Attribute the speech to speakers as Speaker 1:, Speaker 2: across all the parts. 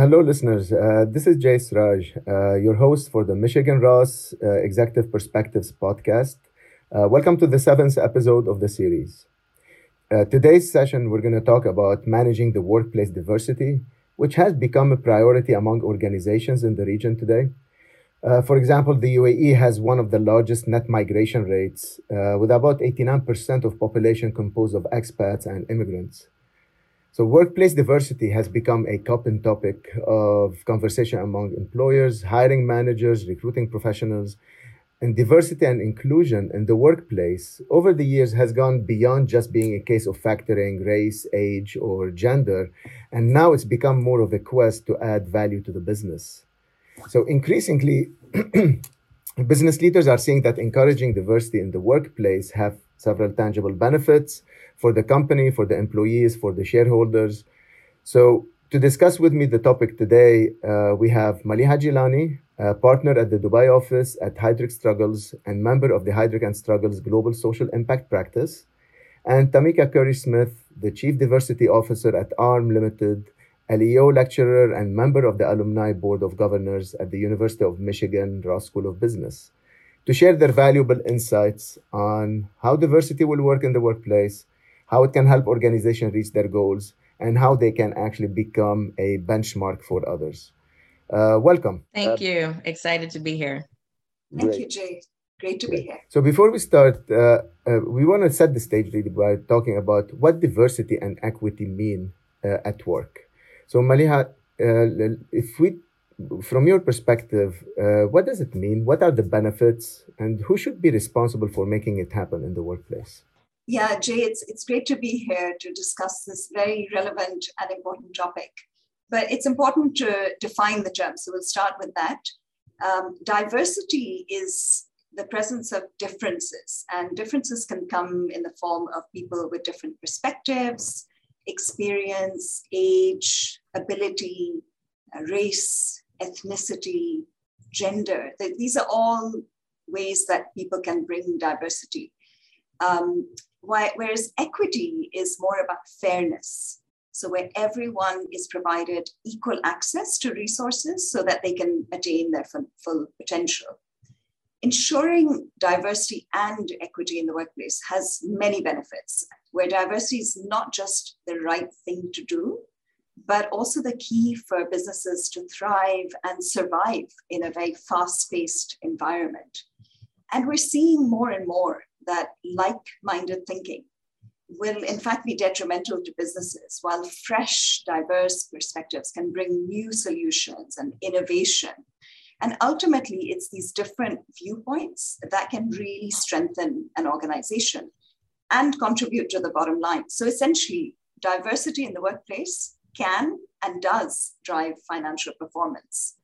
Speaker 1: hello, listeners. Uh, this is Jay Sraj, uh, your host for the Michigan Ross uh, Executive Perspectives podcast. Uh, welcome to the seventh episode of the series. Uh, today's session, we're going to talk about managing the workplace diversity, which has become a priority among organizations in the region today. Uh, for example, the UAE has one of the largest net migration rates, with about 89% of population composed of expats and immigrants. So workplace diversity has become a common topic of conversation among employers, hiring managers, recruiting professionals. And diversity and inclusion in the workplace over the years has gone beyond just being a case of factoring race, age, or gender. And now it's become more of a quest to add value to the business. So increasingly, business leaders are seeing that encouraging diversity in the workplace have several tangible benefits for the company, for the employees, for the shareholders. So to discuss with me the topic today, uh, we have Maliha Jilani, partner at the Dubai office at Heidrick Struggles and member of the Heidrick and Struggles Global Social Impact Practice, and Tamika Curry Smith, the Chief Diversity Officer at ARM Limited, LEO lecturer and member of the Alumni Board of Governors at the University of Michigan Ross School of Business, to share their valuable insights on how diversity will work in the workplace how it can help organizations reach their goals, and how they can actually become a benchmark for others. Uh, welcome.
Speaker 2: Thank uh, you. Excited to be here.
Speaker 3: Thank Great. you, Jay. Great to be here.
Speaker 1: So before we start, uh, uh, we want to set the stage really by talking about what diversity and equity mean uh, at work. So Maliha, uh, if we, from your perspective, what does it mean? What are the benefits, and who should be responsible for making it happen in the workplace?
Speaker 3: Yeah, Jay, it's, it's great to be here to discuss this very relevant and important topic. But it's important to define the term. So we'll start with that. Um, diversity is the presence of differences, and differences can come in the form of people with different perspectives, experience, age, ability, uh, race, ethnicity, gender. These are all ways that people can bring diversity. Um, whereas equity is more about fairness. So, where everyone is provided equal access to resources so that they can attain their full potential. Ensuring diversity and equity in the workplace has many benefits, where diversity is not just the right thing to do, but also the key for businesses to thrive and survive in a very fast paced environment. And we're seeing more and more that like minded thinking will, in fact, be detrimental to businesses, while fresh, diverse perspectives can bring new solutions and innovation. And ultimately, it's these different viewpoints that can really strengthen an organization and contribute to the bottom line. So essentially, diversity in the workplace can and does drive financial performance.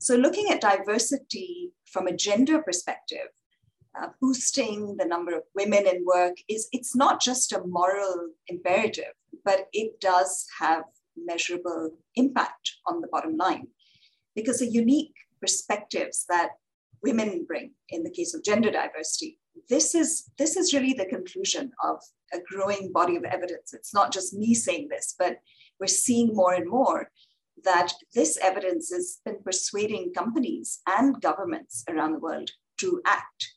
Speaker 3: So, looking at diversity from a gender perspective, uh, boosting the number of women in work is it's not just a moral imperative but it does have measurable impact on the bottom line. Because the unique perspectives that women bring in the case of gender diversity this is this is really the conclusion of a growing body of evidence. It's not just me saying this but we're seeing more and more that this evidence has been persuading companies and governments around the world to act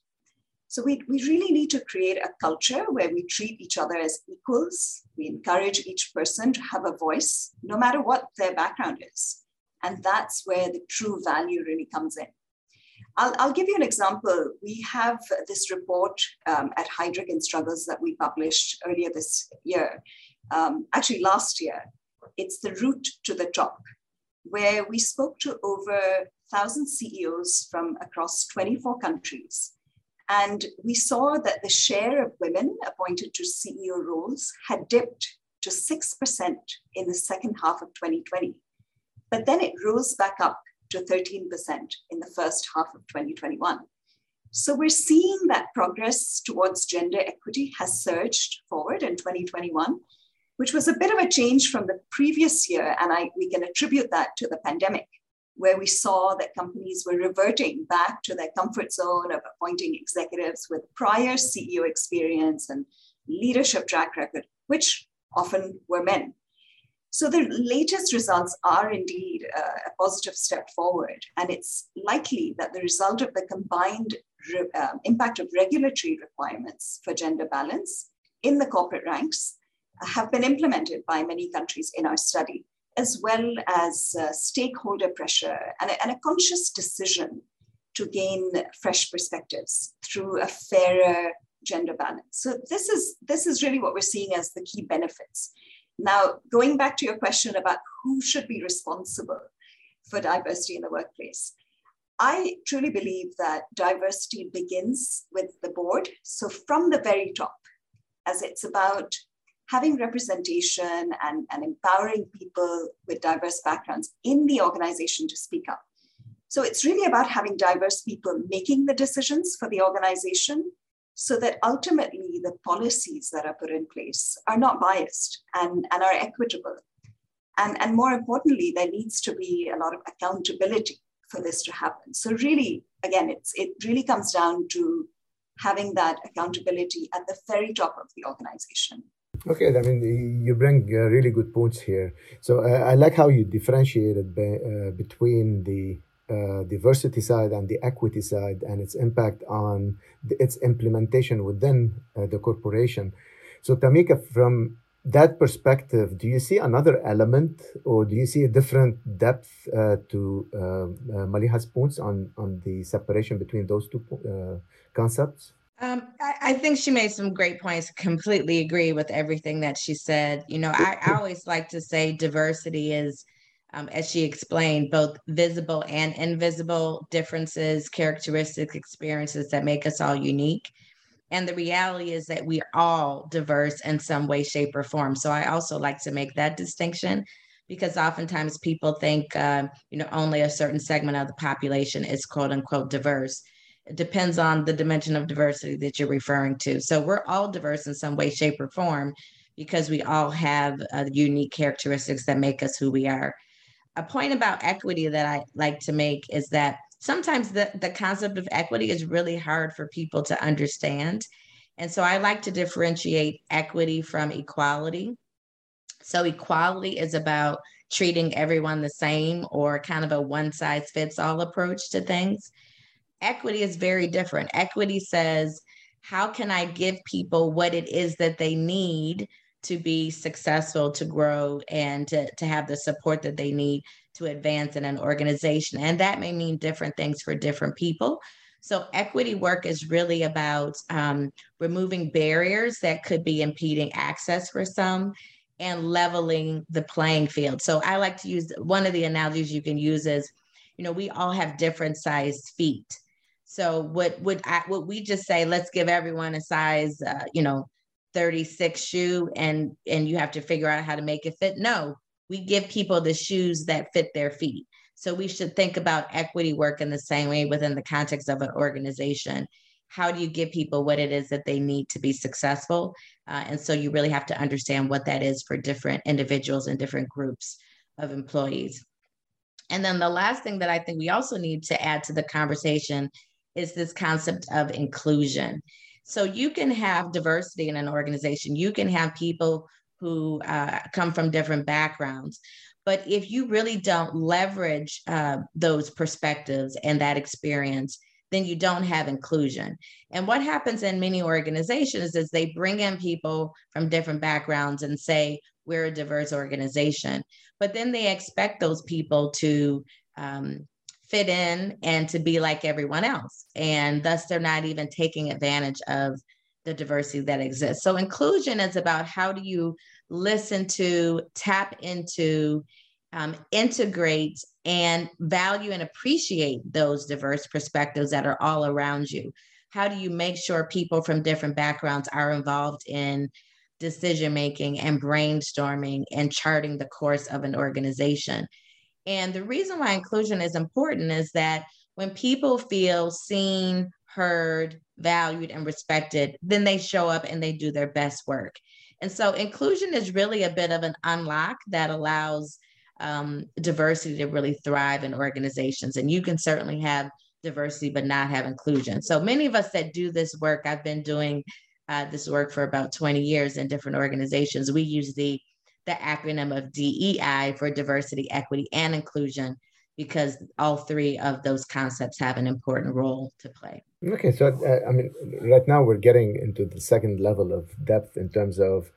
Speaker 3: so we, we really need to create a culture where we treat each other as equals. We encourage each person to have a voice, no matter what their background is. And that's where the true value really comes in. I'll, I'll give you an example. We have this report um, at Heidrick and Struggles that we published earlier this year, um, actually last year. It's the route to the top, where we spoke to over 1,000 CEOs from across 24 countries and we saw that the share of women appointed to CEO roles had dipped to 6% in the second half of 2020. But then it rose back up to 13% in the first half of 2021. So we're seeing that progress towards gender equity has surged forward in 2021, which was a bit of a change from the previous year. And I, we can attribute that to the pandemic where we saw that companies were reverting back to their comfort zone of appointing executives with prior CEO experience and leadership track record, which often were men. So the latest results are indeed a positive step forward, and it's likely that the result of the combined re- uh, impact of regulatory requirements for gender balance in the corporate ranks have been implemented by many countries in our study, as well as uh, stakeholder pressure and a, and a conscious decision to gain fresh perspectives through a fairer gender balance. So this is this is really what we're seeing as the key benefits. Now, going back to your question about who should be responsible for diversity in the workplace, I truly believe that diversity begins with the board. So from the very top, as it's about having representation and, and empowering people with diverse backgrounds in the organization to speak up. So it's really about having diverse people making the decisions for the organization so that ultimately the policies that are put in place are not biased and, and are equitable. And, and more importantly, there needs to be a lot of accountability for this to happen. So really, again, it's, it really comes down to having that accountability at the very top of the organization.
Speaker 1: Okay, I mean, you bring uh, really good points here. So uh, I like how you differentiated be, uh, between the uh, diversity side and the equity side and its impact on the, its implementation within uh, the corporation. So, Tamika, from that perspective, do you see another element or do you see a different depth uh, to Maliha's points on, on the separation between those two concepts?
Speaker 2: Um, I, I, think she made some great points. Completely agree with everything that she said. You know, I, I always like to say diversity is um, as she explained, both visible and invisible differences, characteristics, experiences that make us all unique. And the reality is that we are all diverse in some way, shape, or form. So I also like to make that distinction because oftentimes people think, uh, you know, only a certain segment of the population is quote unquote diverse. It depends on the dimension of diversity that you're referring to. So we're all diverse in some way, shape, or form because we all have uh, unique characteristics that make us who we are a point about equity that I like to make is that sometimes the, the concept of equity is really hard for people to understand. And so I like to differentiate equity from equality. So equality is about treating everyone the same or kind of a one size fits all approach to things. Equity is very different. Equity says, how can I give people what it is that they need to be successful, to grow, and to, to have the support that they need to advance in an organization. And that may mean different things for different people. So, equity work is really about um, removing barriers that could be impeding access for some and leveling the playing field. So, I like to use one of the analogies you can use is, you know, we all have different sized feet. So, what would I, what we just say? Let's give everyone a size, uh, you know, 36 shoe and and you have to figure out how to make it fit. No we give people the shoes that fit their feet. So we should think about equity work in the same way within the context of an organization. How do you give people what it is that they need to be successful? Uh, and so you really have to understand what that is for different individuals and different groups of employees. And then the last thing that i think we also need to add to the conversation is this concept of inclusion so you can have diversity in an organization. You can have people who uh, come from different backgrounds. But if you really don't leverage uh, those perspectives and that experience, then you don't have inclusion. And what happens in many organizations is they bring in people from different backgrounds and say, we're a diverse organization. But then they expect those people to um, fit in and to be like everyone else. And thus, they're not even taking advantage of the diversity that exists. So, inclusion is about how do you listen to, tap into, um, integrate, and value and appreciate those diverse perspectives that are all around you. How do you make sure people from different backgrounds are involved in decision making and brainstorming and charting the course of an organization? And the reason why inclusion is important is that when people feel seen, heard, valued, and respected, then they show up and they do their best work. And so inclusion is really a bit of an unlock that allows um, diversity to really thrive in organizations. And you can certainly have diversity, but not have inclusion. So many of us that do this work, I've been doing uh, this work for about 20 years in different organizations. We use the the acronym of DEI for diversity, equity, and inclusion, because all three of those concepts have an important role to play.
Speaker 1: Okay, so uh, I mean, right now we're getting into the second level of depth in terms of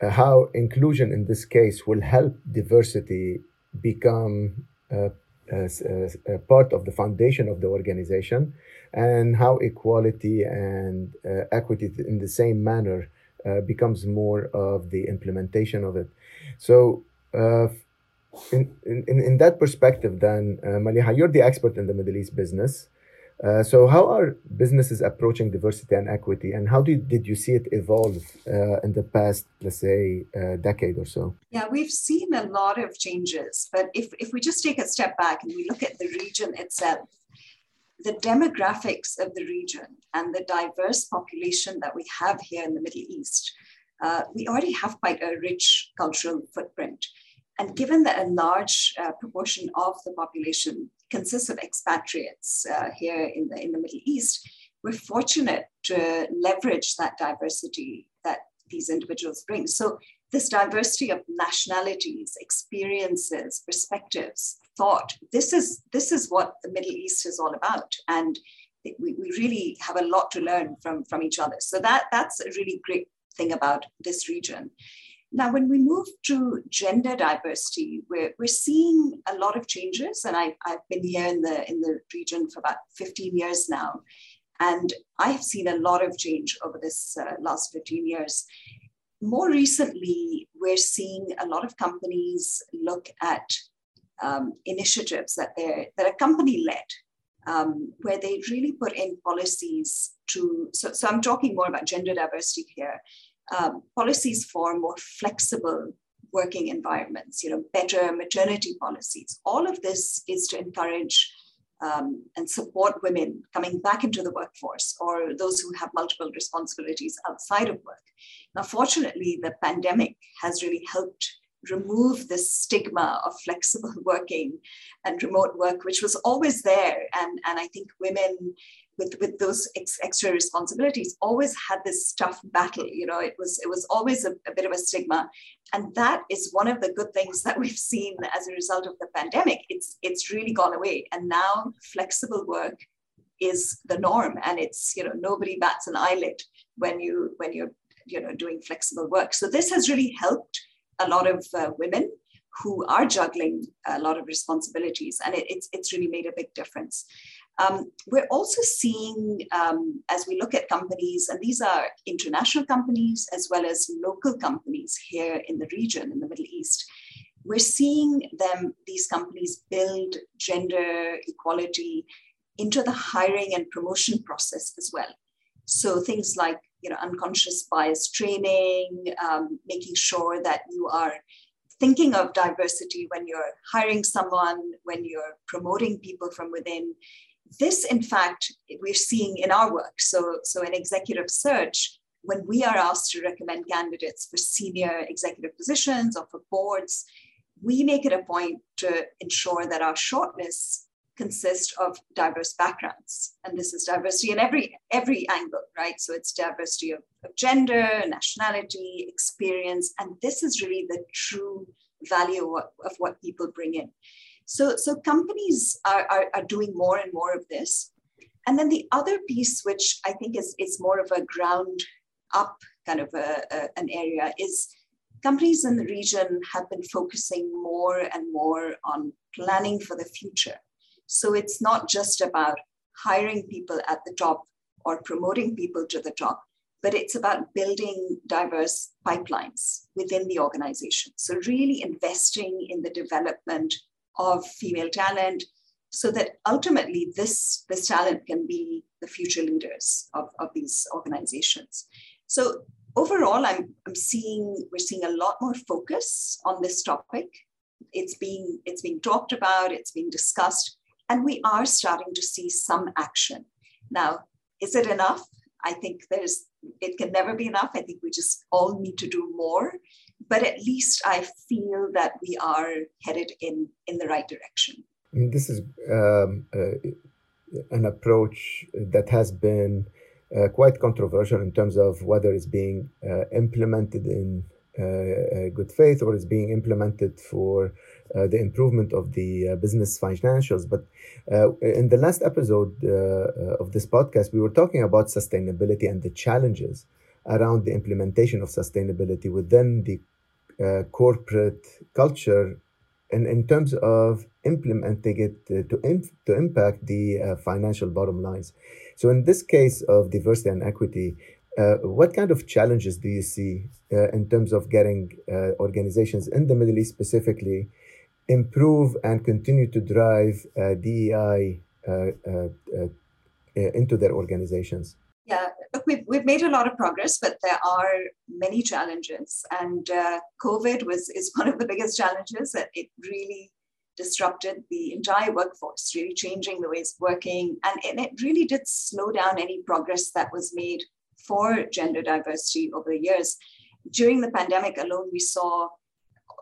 Speaker 1: uh, how inclusion in this case will help diversity become uh, as, as a part of the foundation of the organization and how equality and uh, equity in the same manner uh, becomes more of the implementation of it. So, uh, in, in, in that perspective, then, uh, Maliha, you're the expert in the Middle East business. Uh, so, how are businesses approaching diversity and equity, and how did, did you see it evolve uh, in the past, let's say, uh, decade or so?
Speaker 3: Yeah, we've seen a lot of changes. But if, if we just take a step back and we look at the region itself, the demographics of the region and the diverse population that we have here in the Middle East, uh, we already have quite a rich cultural footprint. And given that a large uh, proportion of the population consists of expatriates uh, here in the, in the Middle East, we're fortunate to leverage that diversity that these individuals bring. So, this diversity of nationalities, experiences, perspectives, thought, this is, this is what the Middle East is all about. And we, we really have a lot to learn from, from each other. So, that, that's a really great thing about this region. Now, when we move to gender diversity, we're, we're seeing a lot of changes. And I, I've been here in the, in the region for about 15 years now. And I have seen a lot of change over this uh, last 15 years. More recently, we're seeing a lot of companies look at um, initiatives that, they're, that are company led, um, where they really put in policies to. So, so I'm talking more about gender diversity here um, policies for more flexible working environments, you know, better maternity policies. All of this is to encourage um, and support women coming back into the workforce or those who have multiple responsibilities outside of work. Now, fortunately, the pandemic has really helped remove this stigma of flexible working and remote work, which was always there. And, and I think women with with those ex- extra responsibilities always had this tough battle you know it was it was always a, a, bit of a stigma. And that is one of the good things that we've seen as a result of the pandemic. It's it's really gone away. And now flexible work is the norm. And it's you know nobody bats an eyelid when you when you're you know doing flexible work. So this has really helped a lot of uh, women who are juggling a lot of responsibilities and it, it's it's really made a big difference um, we're also seeing, um, as we look at companies, and these are international companies as well as local companies here in the region, in the Middle East, we're seeing them, these companies, build gender equality into the hiring and promotion process as well. So things like you know unconscious bias training, um, making sure that you are thinking of diversity when you're hiring someone, when you're promoting people from within, this, in fact, we're seeing in our work. So, so in executive search, when we are asked to recommend candidates for senior executive positions or for boards, we make it a point to ensure that our shortlists consist of diverse backgrounds. And this is diversity in every every angle, right? So it's diversity of, of gender, nationality, experience, and this is really the true value of, of what people bring in. So, so companies are, are, are doing more and more of this. And then the other piece, which I think is, is more of a ground up kind of a, a, an area, is companies in the region have been focusing more and more on planning for the future. So it's not just about hiring people at the top or promoting people to the top, but it's about building diverse pipelines within the organization. So, really investing in the development of female talent so that ultimately this, this talent can be the future leaders of, of these organizations. So overall, I'm, I'm seeing we're seeing a lot more focus on this topic. It's being it's being talked about, it's being discussed, and we are starting to see some action. Now, is it enough? I think there's it can never be enough. I think we just all need to do more but at least I feel that we are headed in in the right direction.
Speaker 1: This is um, uh, an approach that has been uh, quite controversial in terms of whether it's being uh, implemented in good faith or is being implemented for uh, the improvement of the uh, business financials. But uh, in the last episode of this podcast, we were talking about sustainability and the challenges around the implementation of sustainability within the corporate culture and in terms of implementing it uh, to, imp- to impact the uh, financial bottom lines. So, in this case of diversity and equity, uh, what kind of challenges do you see in terms of getting organizations in the Middle East specifically improve and continue to drive uh, DEI uh, uh, into their organizations?
Speaker 3: Yeah, look, we've, we've made a lot of progress, but there are many challenges. And uh, COVID was is one of the biggest challenges that it really disrupted the entire workforce, really changing the ways of working. And, and it really did slow down any progress that was made for gender diversity over the years. During the pandemic alone, we saw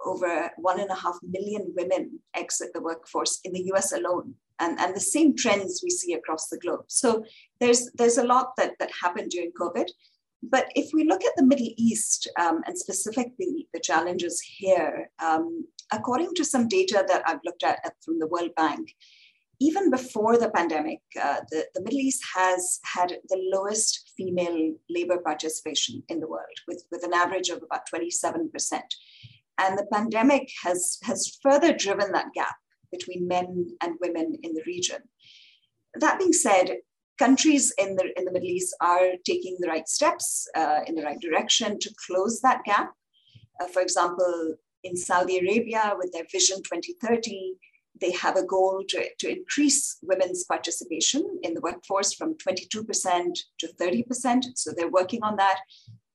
Speaker 3: over one and a half million women exit the workforce in the US alone. And, and the same trends we see across the globe. So there's, there's a lot that, that happened during COVID. But if we look at the Middle East um, and specifically the challenges here, um, according to some data that I've looked at, from the World Bank, even before the pandemic, uh, the, the Middle East has had the lowest female labor participation in the world, with, with an average of about 27%. And the pandemic has, has further driven that gap between men and women in the region. That being said, countries in the, in the Middle East are taking the right steps uh, in the right direction to close that gap. Uh, for example, in Saudi Arabia, with their Vision 2030, they have a goal to, to increase women's participation in the workforce from 22% to 30%. So they're working on that.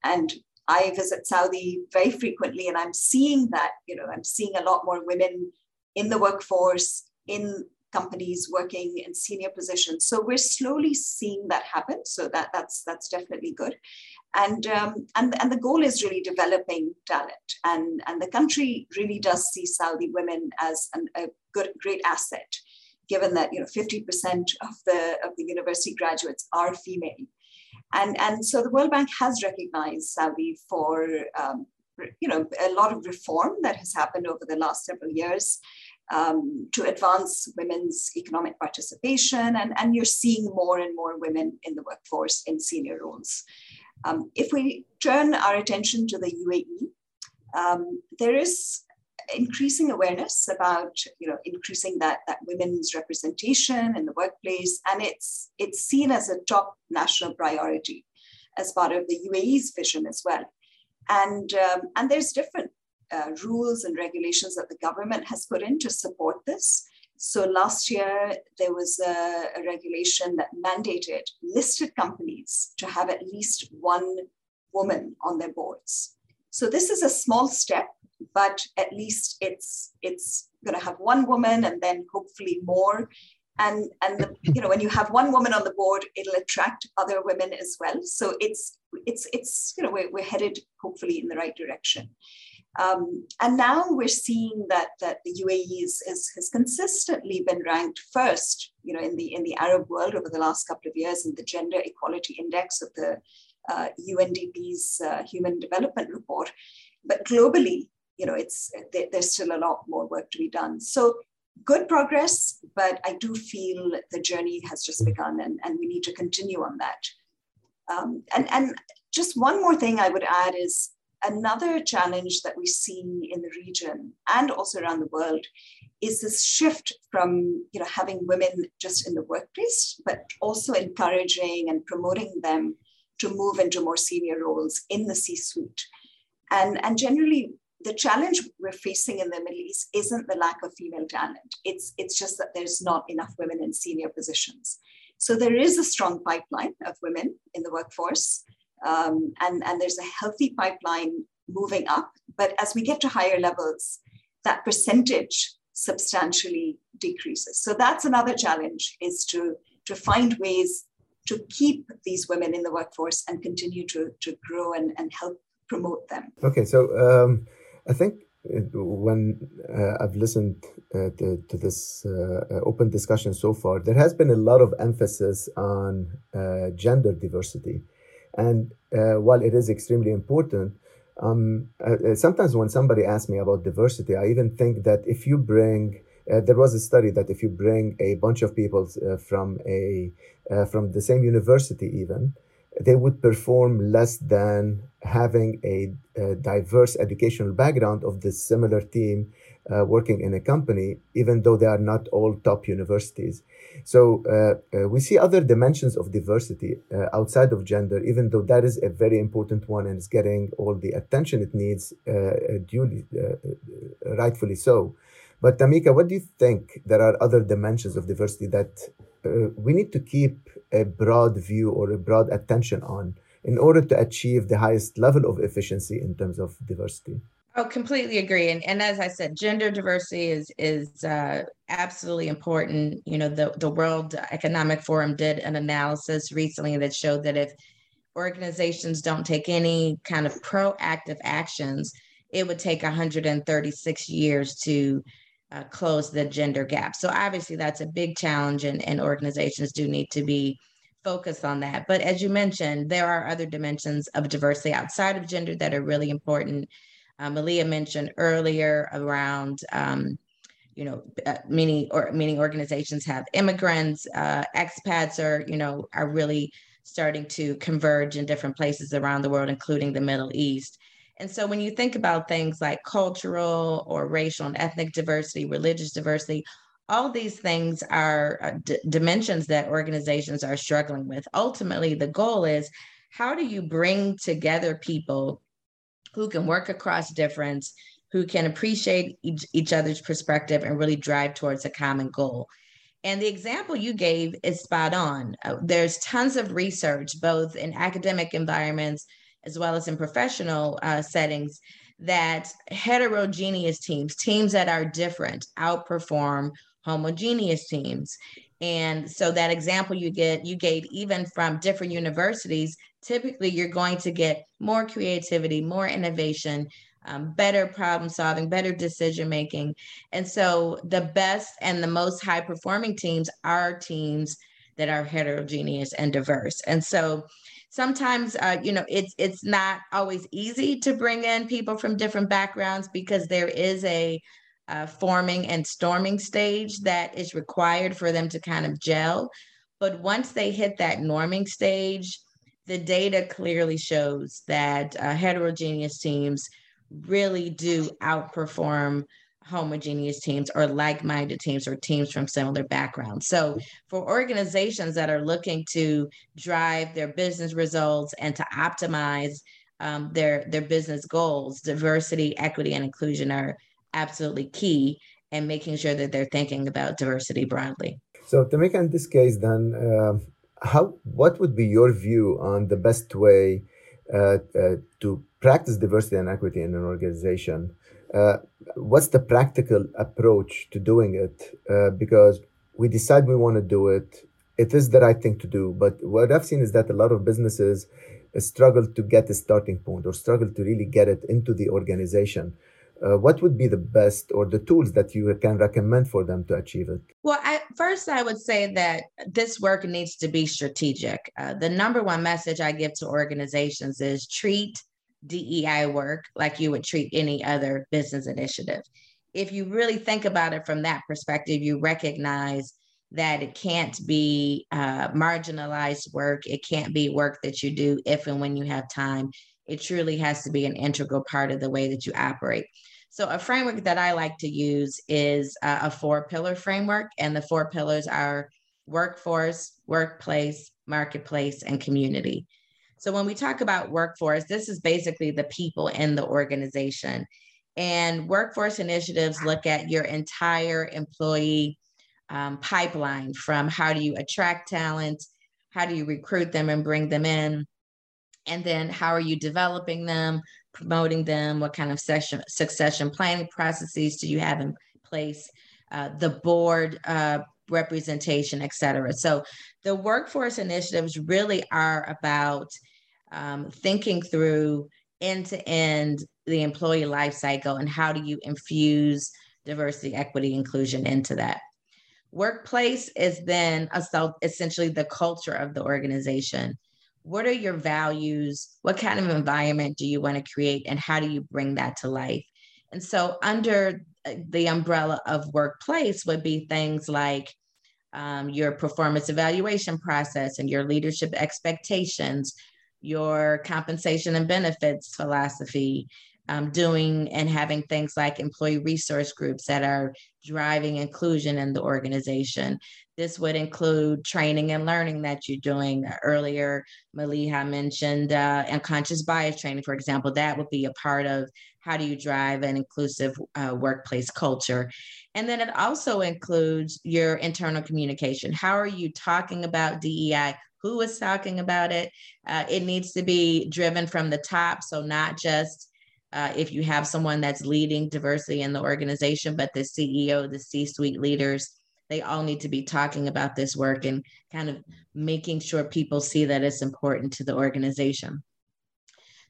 Speaker 3: And I visit Saudi very frequently, and I'm seeing that, you know, I'm seeing a lot more women in the workforce, in companies working in senior positions. So we're slowly seeing that happen. So that that's that's definitely good. And um, and and the goal is really developing talent. And and the country really does see Saudi women as an, a good great asset, given that you know 50% of the of the university graduates are female. And, and so the World Bank has recognized Saudi for um, you know a lot of reform that has happened over the last several years um, to advance women's economic participation, and, and you're seeing more and more women in the workforce in senior roles. Um, if we turn our attention to the UAE, um, there is increasing awareness about you know increasing that that women's representation in the workplace and it's it's seen as a top national priority as part of the UAE's vision as well. And um, and there's different uh, rules and regulations that the government has put in to support this. So last year there was a, a regulation that mandated listed companies to have at least one woman on their boards. So this is a small step but at least it's it's going to have one woman and then hopefully more. And and the, you know when you have one woman on the board it'll attract other women as well. So it's it's it's you know we're, we're headed hopefully in the right direction. Um, and now we're seeing that that the UAE is, is, has consistently been ranked first, you know, in the in the Arab world over the last couple of years in the Gender Equality Index of the uh, UNDP's uh, Human Development Report. But globally, you know, it's there's still a lot more work to be done. So good progress, but I do feel the journey has just begun, and, and we need to continue on that. Um, and and just one more thing I would add is another challenge that we see in the region and also around the world is this shift from you know having women just in the workplace, but also encouraging and promoting them to move into more senior roles in the C-suite. And, and generally, the challenge we're facing in the Middle East isn't the lack of female talent. It's, it's just that there's not enough women in senior positions. So there is a strong pipeline of women in the workforce, um, and, and there's a healthy pipeline moving up. But as we get to higher levels, that percentage substantially decreases. So that's another challenge is to, to find ways to keep these women in the workforce and continue to, to grow and, and help promote them.
Speaker 1: Okay, so um, I think when uh, I've listened uh, to, to, this uh, open discussion so far, there has been a lot of emphasis on uh, gender diversity. And uh, while it is extremely important, Um, uh, sometimes when somebody asks me about diversity, I even think that if you bring uh, there was a study that if you bring a bunch of people uh, from a uh, from the same university even they would perform less than having a, a diverse educational background of the similar team uh, working in a company, even though they are not all top universities. So uh, uh, we see other dimensions of diversity uh, outside of gender, even though that is a very important one and is getting all the attention it needs, uh, uh, duly, rightfully so. But Tamika, what do you think there are other dimensions of diversity that we need to keep a broad view or a broad attention on in order to achieve the highest level of efficiency in terms of diversity?
Speaker 2: Oh, completely agree. And and as I said, gender diversity is is uh, absolutely important. You know, the the World Economic Forum did an analysis recently that showed that if organizations don't take any kind of proactive actions, it would take 136 years to uh, close the gender gap. So obviously, that's a big challenge, and, and organizations do need to be focused on that. But as you mentioned, there are other dimensions of diversity outside of gender that are really important uh, Maliha mentioned earlier around, um, you know, uh, many or many organizations have immigrants, uh, expats are, you know, are really starting to converge in different places around the world, including the Middle East. And so when you think about things like cultural or racial and ethnic diversity, religious diversity, all these things are uh, d- dimensions that organizations are struggling with. Ultimately, the goal is how do you bring together people who can work across difference, who can appreciate each, each other's perspective and really drive towards a common goal. And the example you gave is spot on. Uh, there's tons of research, both in academic environments as well as in professional uh, settings, that heterogeneous teams, teams that are different, outperform homogeneous teams. And so that example you get, you gave even from different universities, typically you're going to get more creativity, more innovation, um, better problem solving, better decision making. And so the best and the most high performing teams are teams that are heterogeneous and diverse. And so sometimes uh, you know it's it's not always easy to bring in people from different backgrounds because there is a forming and storming stage that is required for them to kind of gel. But once they hit that norming stage the data clearly shows that uh, heterogeneous teams really do outperform homogeneous teams or like-minded teams or teams from similar backgrounds. So for organizations that are looking to drive their business results and to optimize um, their their business goals, diversity, equity, and inclusion are absolutely key and making sure that they're thinking about diversity broadly.
Speaker 1: So to make in this case, then uh, how what would be your view on the best way uh, uh, to practice diversity and equity in an organization? Uh, what's the practical approach to doing it? Uh, because we decide we want to do it, it is the right thing to do. But what I've seen is that a lot of businesses struggle to get a starting point or struggle to really get it into the organization uh, what would be the best or the tools that you can recommend for them to achieve it?
Speaker 2: Well, I, first, I would say that this work needs to be strategic. Uh, the number one message I give to organizations is treat DEI work like you would treat any other business initiative. If you really think about it from that perspective, you recognize that it can't be uh, marginalized work. It can't be work that you do if and when you have time. It truly has to be an integral part of the way that you operate. So, a framework that I like to use is uh, a four pillar framework, and the four pillars are workforce, workplace, marketplace, and community. So, when we talk about workforce, this is basically the people in the organization. And workforce initiatives look at your entire employee um, pipeline from how do you attract talent, how do you recruit them and bring them in, and then how are you developing them promoting them what kind of session, succession planning processes do you have in place uh, the board uh, representation et cetera so the workforce initiatives really are about um, thinking through end to end the employee life cycle and how do you infuse diversity equity inclusion into that workplace is then essentially the culture of the organization what are your values? What kind of environment do you want to create? And how do you bring that to life? And so, under uh, the umbrella of workplace, would be things like um, your performance evaluation process and your leadership expectations, your compensation and benefits philosophy, um, doing and having things like employee resource groups that are driving inclusion in the organization. This would include training and learning that you're doing. Earlier, Maliha mentioned uh, unconscious bias training, for example. That would be a part of how do you drive an inclusive uh, workplace culture. And then it also includes your internal communication. How are you talking about DEI? Who is talking about it? Uh, it needs to be driven from the top, so not just uh, if you have someone that's leading diversity in the organization, but the CEO, the C suite leaders, they all need to be talking about this work and kind of making sure people see that it's important to the organization.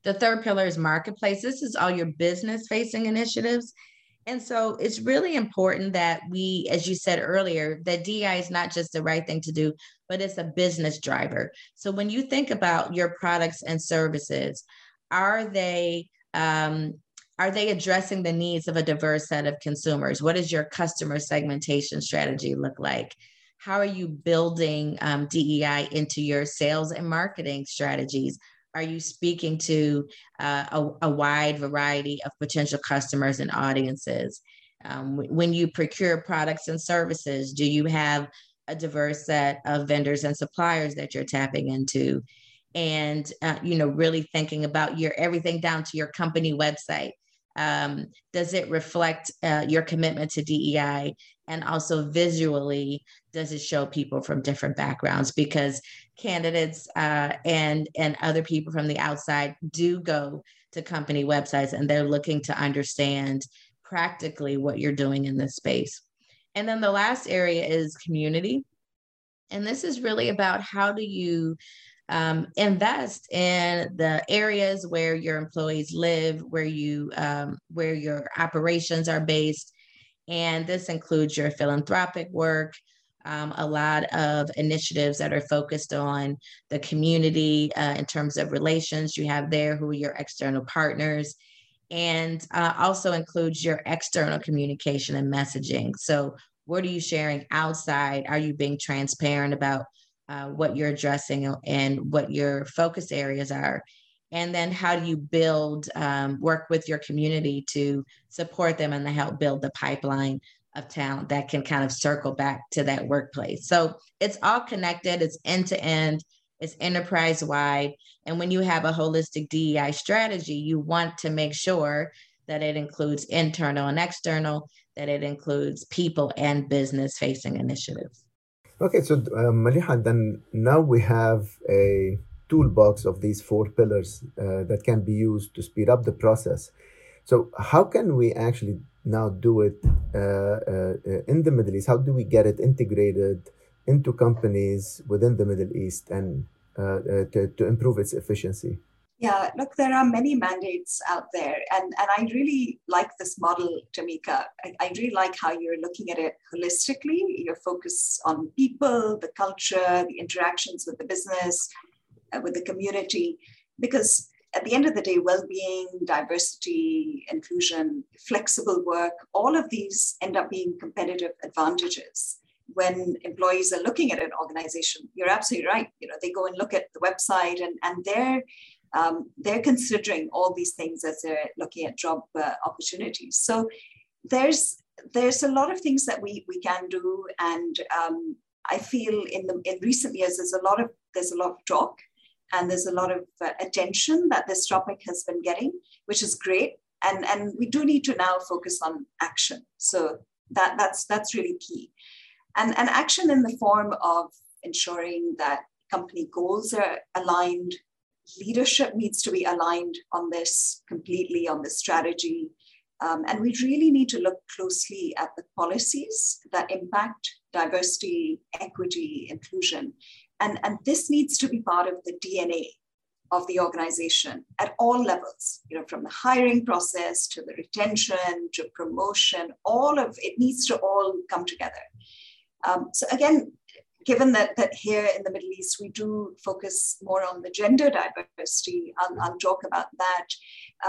Speaker 2: The third pillar is marketplace. This is all your business facing initiatives. And so it's really important that we, as you said earlier, that DI is not just the right thing to do, but it's a business driver. So when you think about your products and services, are they um, are they addressing the needs of a diverse set of consumers? What does your customer segmentation strategy look like? How are you building um, DEI into your sales and marketing strategies? Are you speaking to uh, a, a, wide variety of potential customers and audiences? Um, when you procure products and services, do you have a diverse set of vendors and suppliers that you're tapping into? and uh, you know really thinking about your everything down to your company website um, does it reflect uh, your commitment to dei and also visually does it show people from different backgrounds? Because candidates uh, and and other people from the outside do go to company websites and they're looking to understand practically what you're doing in this space. And then the last area is community. And this is really about how do you um, invest in the areas where your employees live, where you um, where your operations are based, and this includes your philanthropic work. Um, a lot of initiatives that are focused on the community uh, in terms of relations you have there, who are your external partners, and uh, also includes your external communication and messaging. So, what are you sharing outside? Are you being transparent about uh, what you're addressing and what your focus areas are. And then how do you build um, work with your community to support them and to help build the pipeline of talent that can kind of circle back to that workplace? So it's all connected. It's end to end. It's enterprise wide and when you have a holistic dei strategy you want to make sure that it includes internal and external that it includes people and business facing initiatives
Speaker 1: Okay, so Maliha, then now we have a toolbox of these four pillars uh, that can be used to speed up the process. So, how can we actually now do it uh, uh, in the Middle East? How do we get it integrated into companies within the Middle East and uh, uh, to, to improve its efficiency?
Speaker 3: Yeah, look, there are many mandates out there. And, and I really like this model, Tamika. I, I really like how you're looking at it holistically. Your focus on people, the culture, the interactions with the business, uh, with the community. Because at the end of the day, well being, diversity, inclusion, flexible work, all of these end up being competitive advantages when employees are looking at an organization you're absolutely right you know they go and look at the website and and they're um, they're considering all these things as they're looking at job uh, opportunities. So there's there's a lot of things that we we can do, and um, I feel in the in recent years there's a lot of there's a lot of talk, and there's a lot of uh, attention that this topic has been getting, which is great. And and we do need to now focus on action. So that that's that's really key, and and action in the form of ensuring that company goals are aligned leadership needs to be aligned on this completely on the strategy. Um, and we really need to look closely at the policies that impact diversity, equity, inclusion. And, and this needs to be part of the DNA of the organization at all levels, you know, from the hiring process to the retention to promotion, all of it needs to all come together. Um, so again, given that, that here in the Middle East, we do focus more on the gender diversity, I'll, I'll talk about that.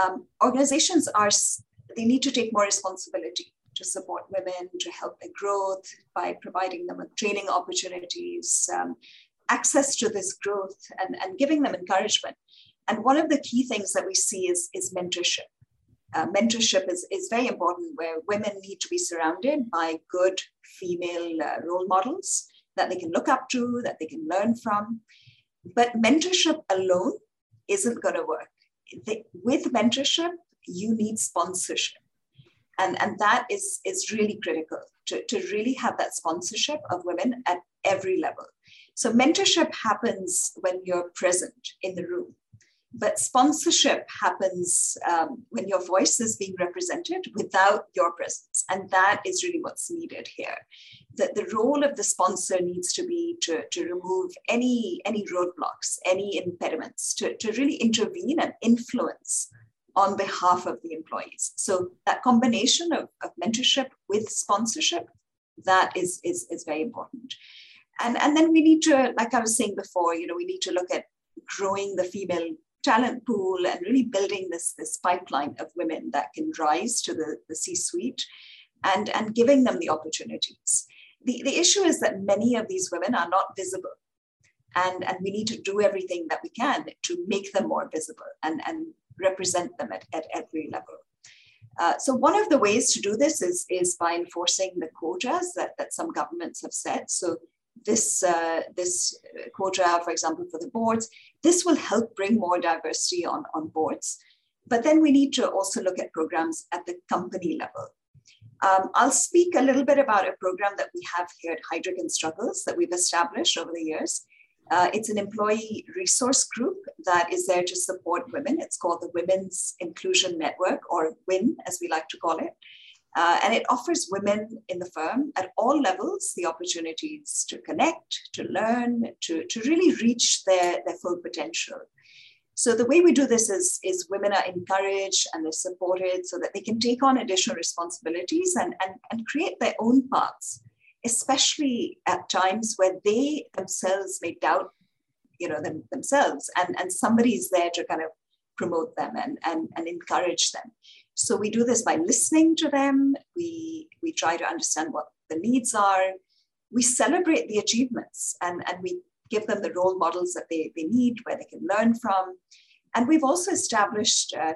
Speaker 3: Um, organizations are, they need to take more responsibility to support women, to help their growth by providing them with training opportunities, um, access to this growth, and, and giving them encouragement. And one of the key things that we see is, is mentorship. Uh, mentorship is, is very important where women need to be surrounded by good female uh, role models that they can look up to, that they can learn from. But mentorship alone isn't going to work. with mentorship, you need sponsorship. And, and that is, is really critical to, to really have that sponsorship of women at every level. So mentorship happens when you're present in the room. But sponsorship happens um, when your voice is being represented without your presence. And that is really what's needed here. That the role of the sponsor needs to be to, to remove any, any roadblocks, any impediments, to, to really intervene and influence on behalf of the employees. So that combination of, of mentorship with sponsorship, that is, is, is very important. And, and then we need to, like I was saying before, you know, we need to look at growing the female talent pool and really building this, this pipeline of women that can rise to the, the C-suite and, and giving them the opportunities. The, the issue is that many of these women are not visible. And, and we need to do everything that we can to make them more visible and, and represent them at, at every level. Uh, so one of the ways to do this is, is by enforcing the quotas that, that some governments have set. So this, uh, this quota, for example, for the boards, this will help bring more diversity on, on boards. But then we need to also look at programs at the company level. Um, I'll speak a little bit about a program that we have here at Heidrick and Struggles that we've established over the years. Uh, it's an employee resource group that is there to support women. It's called the Women's Inclusion Network, or WIN, as we like to call it. Uh, and it offers women in the firm at all levels the opportunities to connect, to learn, to, to really reach their, their full potential. So the way we do this is, is women are encouraged and they're supported so that they can take on additional responsibilities and, and, and create their own paths, especially at times where they themselves may doubt you know, them, themselves and, and somebody is there to kind of promote them and, and, and encourage them. So we do this by listening to them. We, we try to understand what the needs are. We celebrate the achievements and, and we give them the role models that they, they need, where they can learn from. And we've also established uh,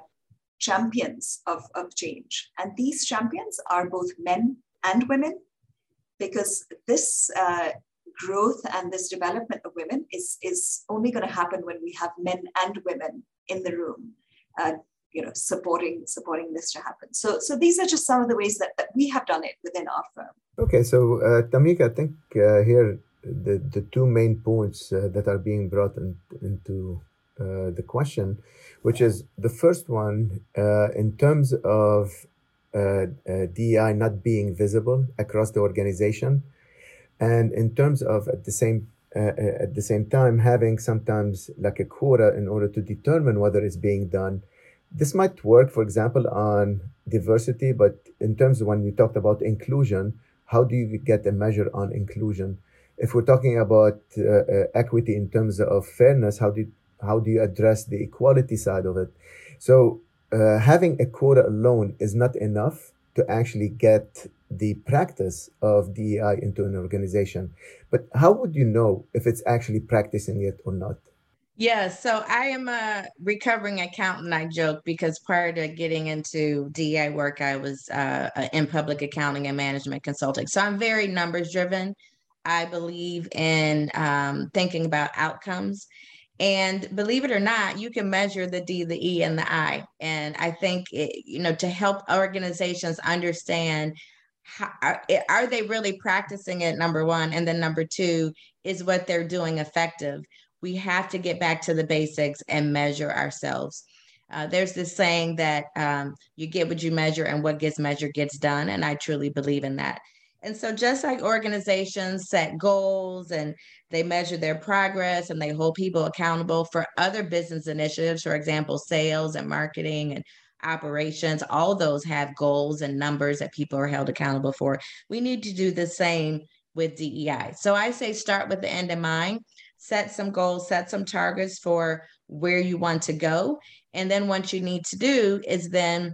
Speaker 3: champions of, of change. And these champions are both men and women, because this uh, growth and this development of women is, is only going to happen when we have men and women in the room uh, you know supporting supporting this to happen. So so these are just some of the ways that, that we have done it within our firm.
Speaker 1: Okay so uh, tamika i think uh, here the the two main points uh, that are being brought in, into uh, the question which is the first one uh, in terms of uh, DEI not being visible across the organization and in terms of at the same at the same time having sometimes like a quota in order to determine whether it's being done this might work, for example, on diversity, but in terms of when you talked about inclusion, how do you get a measure on inclusion? If we're talking about uh, uh, equity in terms of fairness, how do you, how do you address the equality side of it? So uh, having a quota alone is not enough to actually get the practice of DEI into an organization. But how would you know if it's actually practicing it or not?
Speaker 2: Yeah, so I am a recovering accountant. I joke because prior to getting into DEI work, I was uh, in public accounting and management consulting. So I'm very numbers driven. I believe in um, thinking about outcomes. And believe it or not, you can measure the D, the E, and the I. And I think, it, you know, to help organizations understand how, are they really practicing it, number one. And then number two, is what they're doing effective we have to get back to the basics and measure ourselves. Uh, there's this saying that um, you get what you measure and what gets measured gets done. And I truly believe in that. And so, just like organizations set goals and they measure their progress and they hold people accountable for other business initiatives, for example, sales and marketing and operations, all those have goals and numbers that people are held accountable for. We need to do the same with DEI. So I say start with the end in mind, set some goals, set some targets for where you want to go. And then what you need to do is then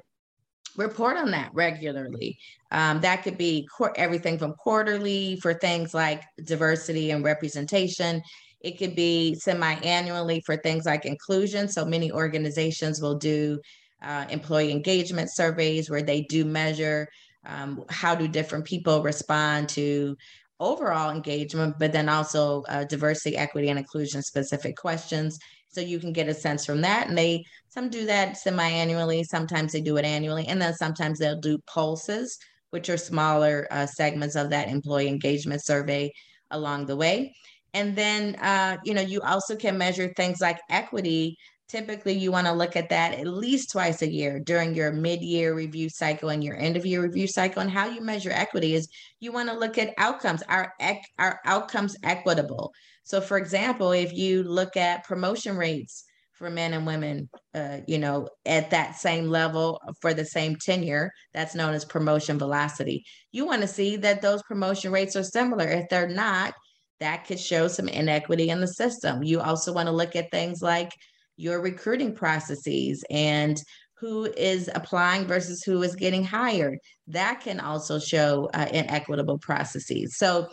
Speaker 2: report on that regularly. Um, that could be everything from quarterly for things like diversity and representation. It could be semi annually for things like inclusion. So many organizations will do uh, employee engagement surveys where they do measure um, how do different people respond to overall engagement, but then also uh, diversity, equity, and inclusion specific questions. So you can get a sense from that. And they some do that semi-annually, sometimes they do it annually, and then sometimes they'll do pulses, which are smaller uh, segments of that employee engagement survey along the way. And then uh, you know, you also can measure things like equity typically you want to look at that at least twice a year during your mid-year review cycle and your end of year review cycle and how you measure equity is you want to look at outcomes. Are are outcomes equitable? So for example if you look at promotion rates for men and women uh, you know at that same level for the same tenure that's known as promotion velocity. You want to see that those promotion rates are similar. If they're not that could show some inequity in the system. You also want to look at things like your recruiting processes and who is applying versus who is getting hired. That can also show uh, inequitable processes. So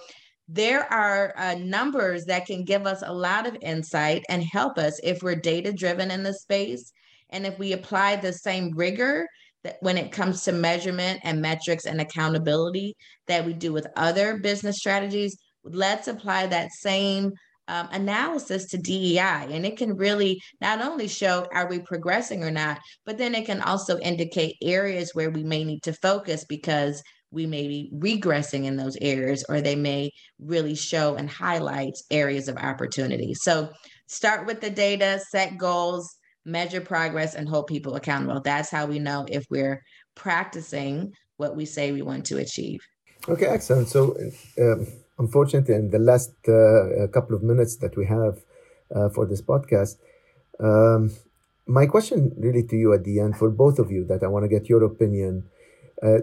Speaker 2: there are uh, numbers that can give us a lot of insight and help us if we're data driven in the space. And if we apply the same rigor that when it comes to measurement and metrics and accountability that we do with other business strategies, let's apply that same um, analysis to DEI. And it can really not only show are we progressing or not, but then it can also indicate areas where we may need to focus because we may be regressing in those areas or they may really show and highlight areas of opportunity. So start with the data, set goals, measure progress, and hold people accountable. That's how we know if we're practicing what we say we want to achieve.
Speaker 1: Okay, excellent. So, um, unfortunately, in the last uh, couple of minutes that we have uh, for this podcast, um, my question really to you at the end for both of you that I want to get your opinion. Uh,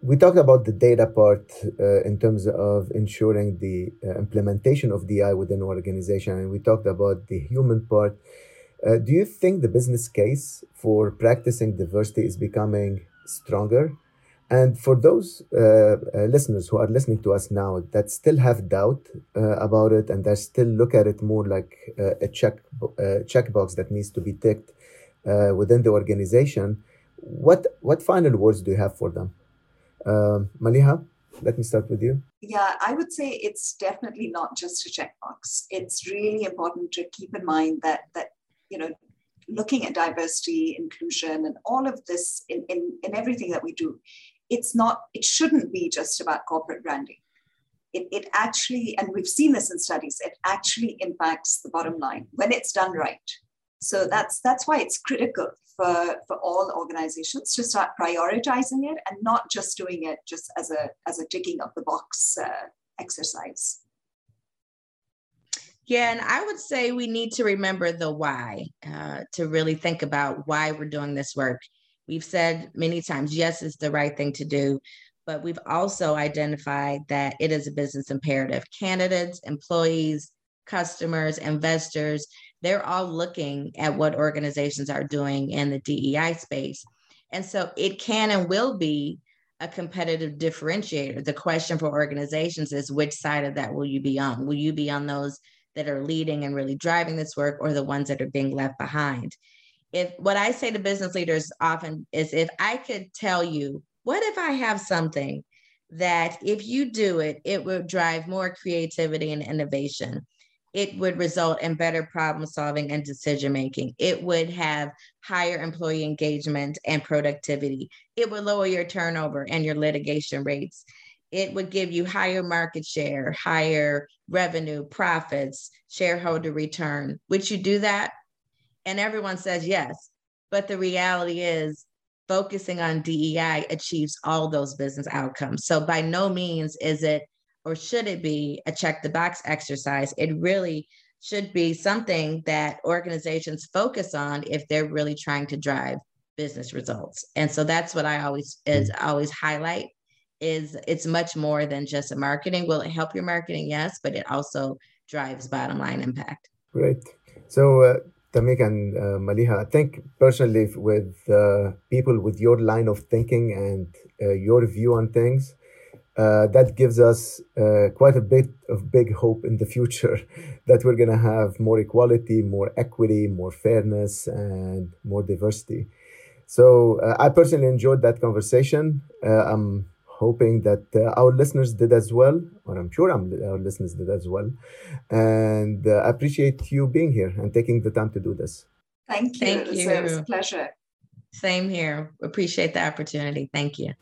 Speaker 1: we talked about the data part uh, in terms of ensuring the uh, implementation of DI within organization, and we talked about the human part. Uh, do you think the business case for practicing diversity is becoming stronger? And for those uh, uh, listeners who are listening to us now that still have doubt uh, about it and they still look at it more like uh, a check uh, checkbox that needs to be ticked uh, within the organization, what what final words do you have for them? Um, Maliha, let me start with you.
Speaker 3: Yeah, I would say it's definitely not just a checkbox. It's really important to keep in mind that that you know looking at diversity, inclusion, and all of this in, in, in everything that we do it's not, it shouldn't be just about corporate branding. It, it actually, and we've seen this in studies, it actually impacts the bottom line when it's done right. So that's that's why it's critical for, for all organizations to start prioritizing it and not just doing it just as a as a ticking of the box uh, exercise.
Speaker 2: Yeah, and I would say we need to remember the why uh, to really think about why we're doing this work. We've said many times, yes, it's the right thing to do, but we've also identified that it is a business imperative. Candidates, employees, customers, investors, they're all looking at what organizations are doing in the DEI space. And so it can and will be a competitive differentiator. The question for organizations is which side of that will you be on? Will you be on those that are leading and really driving this work or the ones that are being left behind? If what I say to business leaders often is if I could tell you, what if I have something that if you do it, it would drive more creativity and innovation? It would result in better problem solving and decision making. It would have higher employee engagement and productivity. It would lower your turnover and your litigation rates. It would give you higher market share, higher revenue, profits, shareholder return. Would you do that? And everyone says yes. But the reality is, focusing on DEI achieves all those business outcomes. So by no means is it or should it be a check the box exercise. It really should be something that organizations focus on if they're really trying to drive business results. And so that's what I always is always highlight is it's much more than just a marketing. Will it help your marketing? Yes, but it also drives bottom line impact.
Speaker 1: Great. So, uh, Tamika and uh, Maliha, I think personally with uh, people with your line of thinking and uh, your view on things, uh, that gives us uh, quite a bit of big hope in the future that we're going to have more equality, more equity, more fairness, and more diversity. So uh, I personally enjoyed that conversation. I'm hoping that uh, our listeners did as well, or I'm sure I'm, our listeners did as well. And uh, I appreciate you being here and taking the time to do this.
Speaker 3: Thank you. Thank you. It was a pleasure.
Speaker 2: Same here. Appreciate the opportunity. Thank you.